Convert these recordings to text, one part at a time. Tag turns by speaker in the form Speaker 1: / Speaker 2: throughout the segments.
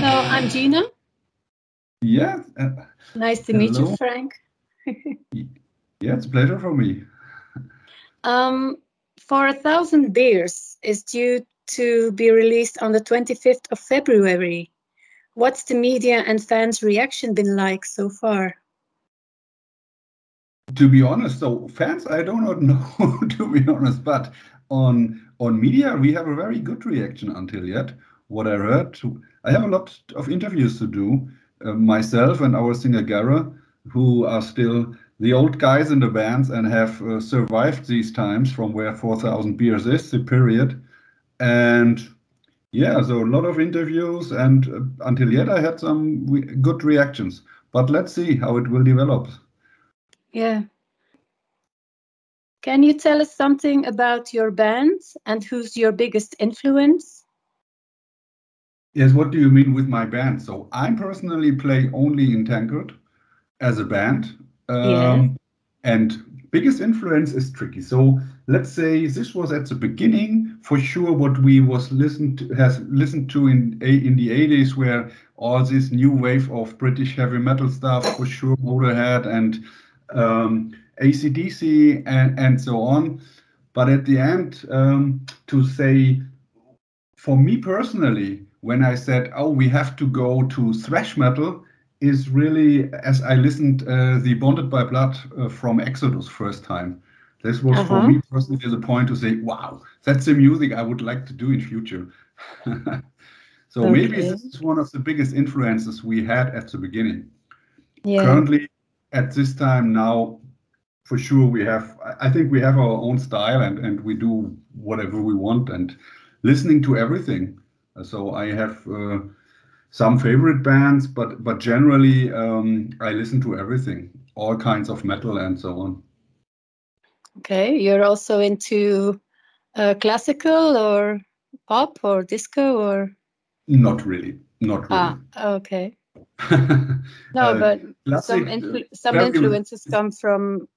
Speaker 1: Hello, I'm Gina.
Speaker 2: Yeah. Uh,
Speaker 1: nice to hello. meet you, Frank.
Speaker 2: yeah, it's a pleasure for me.
Speaker 1: Um, for a thousand beers is due to be released on the 25th of February. What's the media and fans' reaction been like so far?
Speaker 2: To be honest, so fans, I do not know, to be honest, but on on media, we have a very good reaction until yet. What I heard, I have a lot of interviews to do uh, myself and our singer Gerre, who are still the old guys in the bands and have uh, survived these times from where 4,000 beers is, the period. And yeah, so a lot of interviews, and uh, until yet, I had some good reactions. But let's see how it will develop.
Speaker 1: Yeah. Can you tell us something about your band and who's your biggest influence?
Speaker 2: Yes, what do you mean with my band? So I personally play only in Tankard as a band. Um, yeah. And biggest influence is tricky. So let's say this was at the beginning for sure what we was listened to, has listened to in in the 80s where all this new wave of British heavy metal stuff for sure Motorhead and um, ACDC and, and so on. But at the end, um, to say, for me personally, when I said, oh, we have to go to thrash metal, is really as I listened uh, the Bonded by Blood uh, from Exodus first time. This was uh-huh. for me personally the point to say, wow, that's the music I would like to do in future. so okay. maybe this is one of the biggest influences we had at the beginning. Yeah. Currently, at this time now, for sure we have i think we have our own style and and we do whatever we want and listening to everything so i have uh, some favorite bands but but generally um, i listen to everything all kinds of metal and so on
Speaker 1: okay you're also into uh, classical or pop or disco or
Speaker 2: not really not really
Speaker 1: ah, okay no uh, but some influ- some influences come from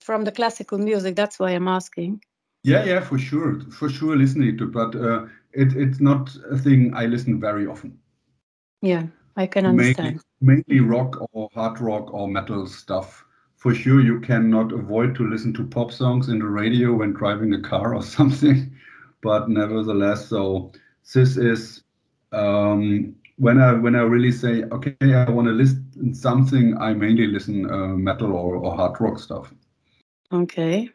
Speaker 1: from the classical music. That's why I'm asking.
Speaker 2: Yeah, yeah, for sure, for sure, listening to, but uh, it, it's not a thing I listen very often.
Speaker 1: Yeah, I can understand.
Speaker 2: Mainly, mainly rock or hard rock or metal stuff. For sure, you cannot avoid to listen to pop songs in the radio when driving a car or something. But nevertheless, so this is um, when I when I really say, okay, I want to listen something, I mainly listen uh, metal or, or hard rock stuff.
Speaker 1: Okay.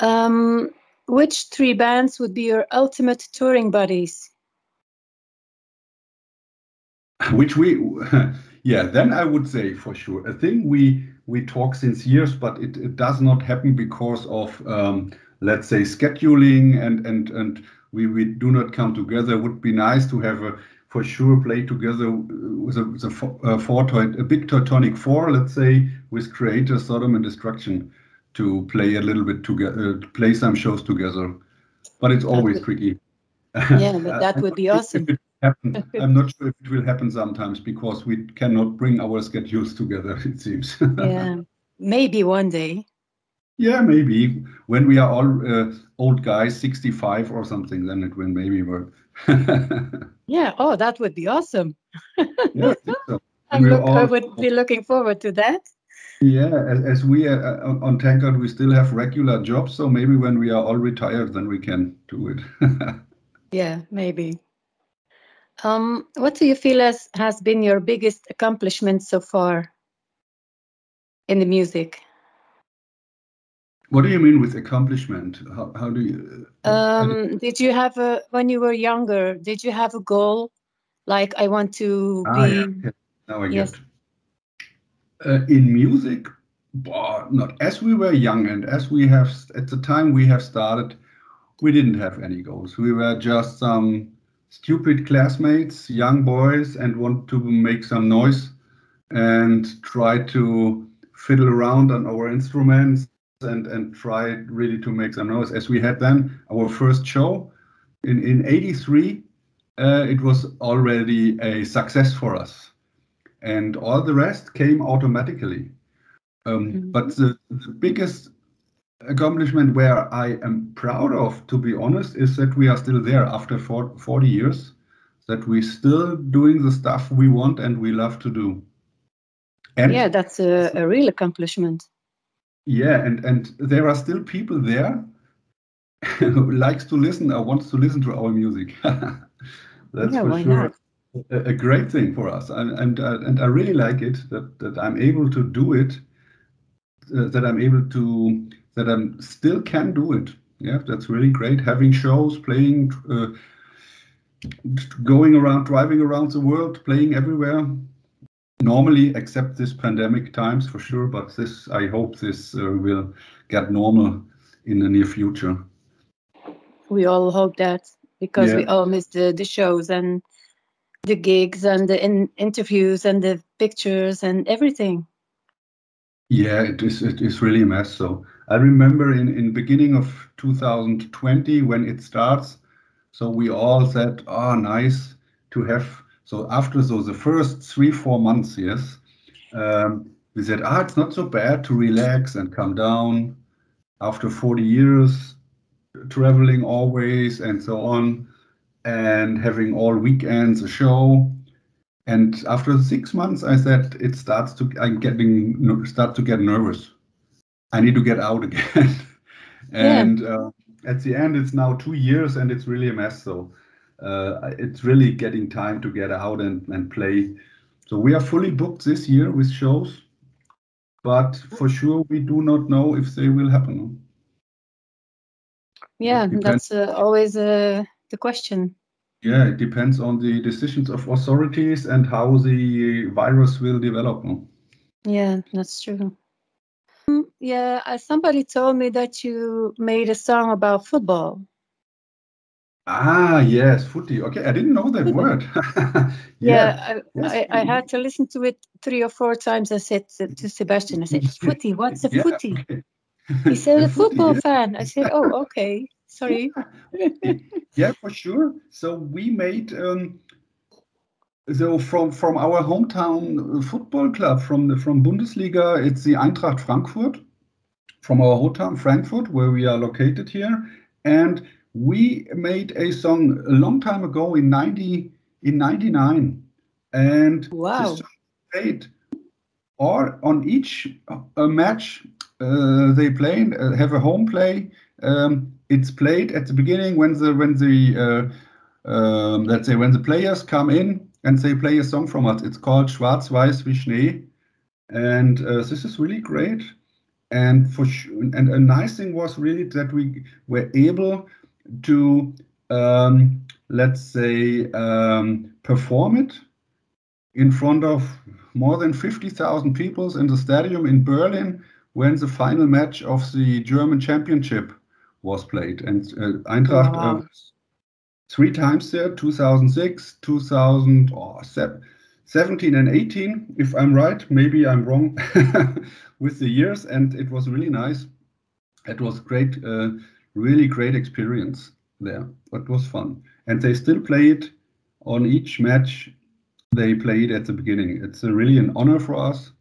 Speaker 1: Um, which three bands would be your ultimate touring buddies?
Speaker 2: Which we, yeah, then I would say for sure. A thing we we talk since years, but it, it does not happen because of um, let's say scheduling and and and we, we do not come together. It would be nice to have a for sure play together with a, with a, a four a big Teutonic four, let's say, with Kreator, Sodom, and Destruction to play a little bit together, uh, play some shows together. But it's always
Speaker 1: would,
Speaker 2: tricky.
Speaker 1: Yeah, but that would be awesome.
Speaker 2: I'm not sure if it will happen sometimes because we cannot bring our schedules together. It seems.
Speaker 1: yeah, maybe one day.
Speaker 2: Yeah, maybe when we are all uh, old guys, 65 or something, then it will maybe work.
Speaker 1: yeah. Oh, that would be awesome. yeah, I, so. look, all... I would be looking forward to that.
Speaker 2: Yeah, as, as we uh, uh on Tankard, we still have regular jobs, so maybe when we are all retired, then we can do it.
Speaker 1: yeah, maybe. Um, what do you feel as has been your biggest accomplishment so far in the music?
Speaker 2: What do you mean with accomplishment? How, how do you?
Speaker 1: Uh, um, did you have a when you were younger? Did you have a goal, like I want to ah, be?
Speaker 2: Yeah, yeah. Now I yes. get. Uh, in music, not as we were young and as we have at the time we have started, we didn't have any goals. We were just some stupid classmates, young boys, and want to make some noise and try to fiddle around on our instruments and and try really to make some noise. As we had then our first show in in '83, uh, it was already a success for us and all the rest came automatically. Um, mm-hmm. But the, the biggest accomplishment where I am proud of, to be honest, is that we are still there after 40 years. that we're still doing the stuff we want and we love to do.
Speaker 1: And yeah, that's a, a real accomplishment.
Speaker 2: Yeah, and and there are still people there who likes to listen or wants to listen to our music. that's yeah, for sure a, a, great thing for us, and and uh, and I really like it that that I'm able to do it, uh, that I'm able to that I'm still can do it. Yeah, that's really great. Having shows, playing, uh, going around, driving around the world, playing everywhere normally except this pandemic times for sure but this i hope this uh, will get normal in the near future
Speaker 1: we all hope that because yeah. we all miss the, the shows and the gigs and the in interviews and the pictures and everything
Speaker 2: yeah it is it is really a mess so i remember in in beginning of 2020 when it starts so we all said oh nice to have so after so the first three four months, yes, um, we said, ah, it's not so bad to relax and come down. After 40 years, traveling always and so on, and having all weekends a show. And after six months, I said it starts to I'm getting start to get nervous. I need to get out again. and yeah. uh, at the end, it's now two years, and it's really a mess. So uh, it's really getting time to get out and, and play. So we are fully booked this year with shows, but for sure we do not know if they will happen.
Speaker 1: Yeah, that's uh, always uh, the question.
Speaker 2: Yeah, it depends on the decisions of authorities and how the virus will develop.
Speaker 1: Yeah, that's true. Mm, yeah, uh, somebody told me that you made a song about football.
Speaker 2: Ah, yes, footy. Okay, I didn't know that word.
Speaker 1: yeah, yeah I, yes. I, I, had to listen to it three or four times. I said to Sebastian, I said, footy, what's a yeah, footy? Okay. He said, a football fan. I said, oh, okay, sorry.
Speaker 2: yeah, for sure. So we made, um, so from from our hometown football club, from the from Bundesliga, it's the Eintracht Frankfurt, from our hometown Frankfurt, where we are located here. And we made a song a long time ago in 90 in 99 and
Speaker 1: wow
Speaker 2: played or on each uh, match uh, they play uh, have a home play um, it's played at the beginning when the when the uh, um, let's say when the players come in and they play a song from us. It's called schwarz weiß wie schnee. And uh, this is really great. And for sure and a nice thing was really that we were able to um, let's say um, perform it in front of more than 50,000 people in the stadium in Berlin when the final match of the German championship was played. And uh, Eintracht wow. uh, three times there 2006, 2017, and 18, if I'm right. Maybe I'm wrong with the years. And it was really nice. It was great. Uh, really great experience there. It was fun. And they still play it on each match they played at the beginning. It's a really an honor for us.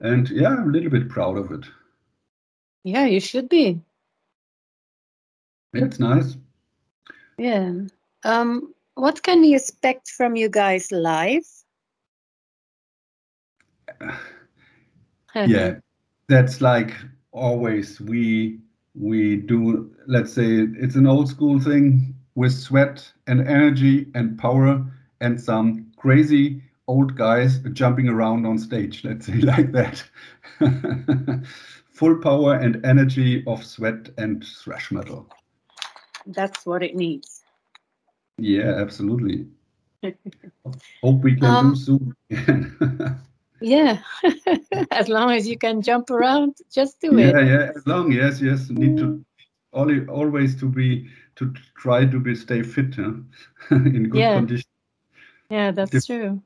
Speaker 2: And yeah, I'm a little bit proud of it.
Speaker 1: Yeah, you should be.
Speaker 2: It's nice.
Speaker 1: Yeah. Um, what can we expect from you guys live?
Speaker 2: yeah, that's like always. We we do, let's say, it's an old school thing with sweat and energy and power and some crazy old guys jumping around on stage, let's say like that. Full power and energy of sweat and thrash metal.
Speaker 1: That's what it needs.
Speaker 2: Yeah, absolutely. Hope we can um, do soon.
Speaker 1: Yeah, as long as you can jump around, just do
Speaker 2: yeah,
Speaker 1: it.
Speaker 2: Yeah, yeah. As long, yes, yes. Need to only always to be to try to be stay fit huh? in good
Speaker 1: yeah.
Speaker 2: condition.
Speaker 1: Yeah, that's true.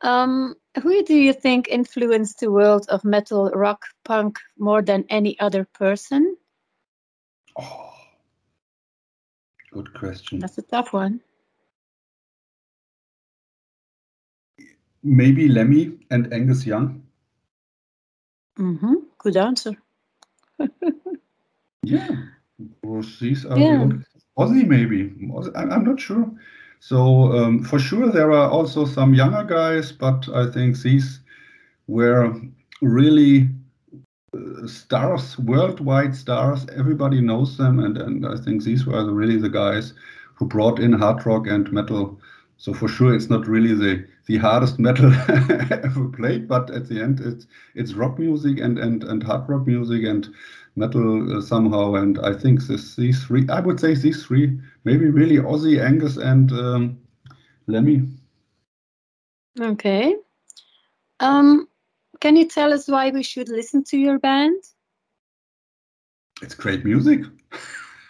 Speaker 1: Um, who do you think influenced the world of metal, rock, punk more than any other person?
Speaker 2: Oh, good question.
Speaker 1: That's a tough one.
Speaker 2: maybe Lemmy and Angus Young.
Speaker 1: Mm-hmm. Good answer.
Speaker 2: yeah, these are yeah. Ozzy maybe. I'm not sure. So um, for sure, there are also some younger guys, but I think these were really stars, worldwide stars. Everybody knows them, and, and I think these were really the guys who brought in hard rock and metal. So for sure, it's not really the the hardest metal ever played, but at the end, it's it's rock music and and and hard rock music and metal uh, somehow. And I think this these three, I would say these three, maybe really Ozzy, Angus, and um, Lemmy.
Speaker 1: Okay. Um, can you tell us why we should listen to your band?
Speaker 2: It's great music.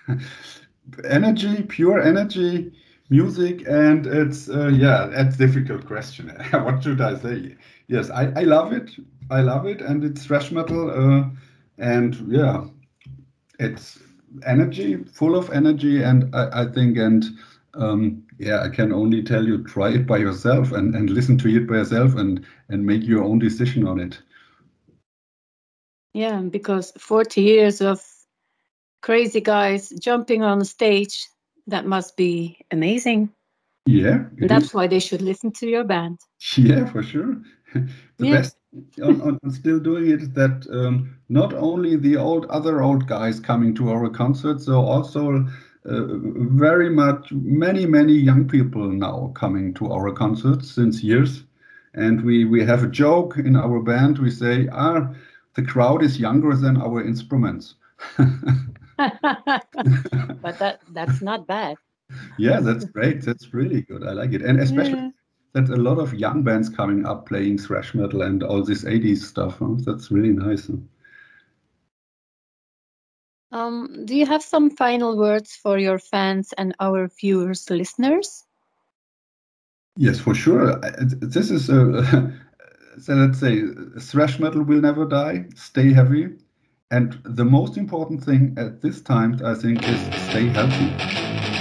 Speaker 2: energy, pure energy music, and it's uh, yeah, that's difficult question. what should I say? Yes, I, I love it. I love it, and it's thrash metal, uh, and yeah, it's energy, full of energy, and I, I think and um, yeah, I can only tell you try it by yourself and, and listen to it by yourself and and make your own decision on it.
Speaker 1: Yeah, because 40 years of crazy guys jumping on stage, that must be amazing.
Speaker 2: Yeah.
Speaker 1: That's is. why they should listen to your band.
Speaker 2: Yeah, for sure. the yeah. best on, on, still doing it is that um, not only the old other old guys coming to our concerts, so also uh, very much many many young people now coming to our concerts since years. And we we have a joke in our band. We say ah the crowd is younger than our instruments.
Speaker 1: But that that's not bad.
Speaker 2: Yeah that's great. That's really good. I like it. And especially yeah. that a lot of young bands coming up playing thrash metal and all this 80s stuff huh? that's really nice huh?
Speaker 1: Um, do you have some final words for your fans and our viewers, listeners?
Speaker 2: Yes, for sure. This is a, so let's say thrash metal will never die. Stay heavy, and the most important thing at this time, I think, is stay healthy.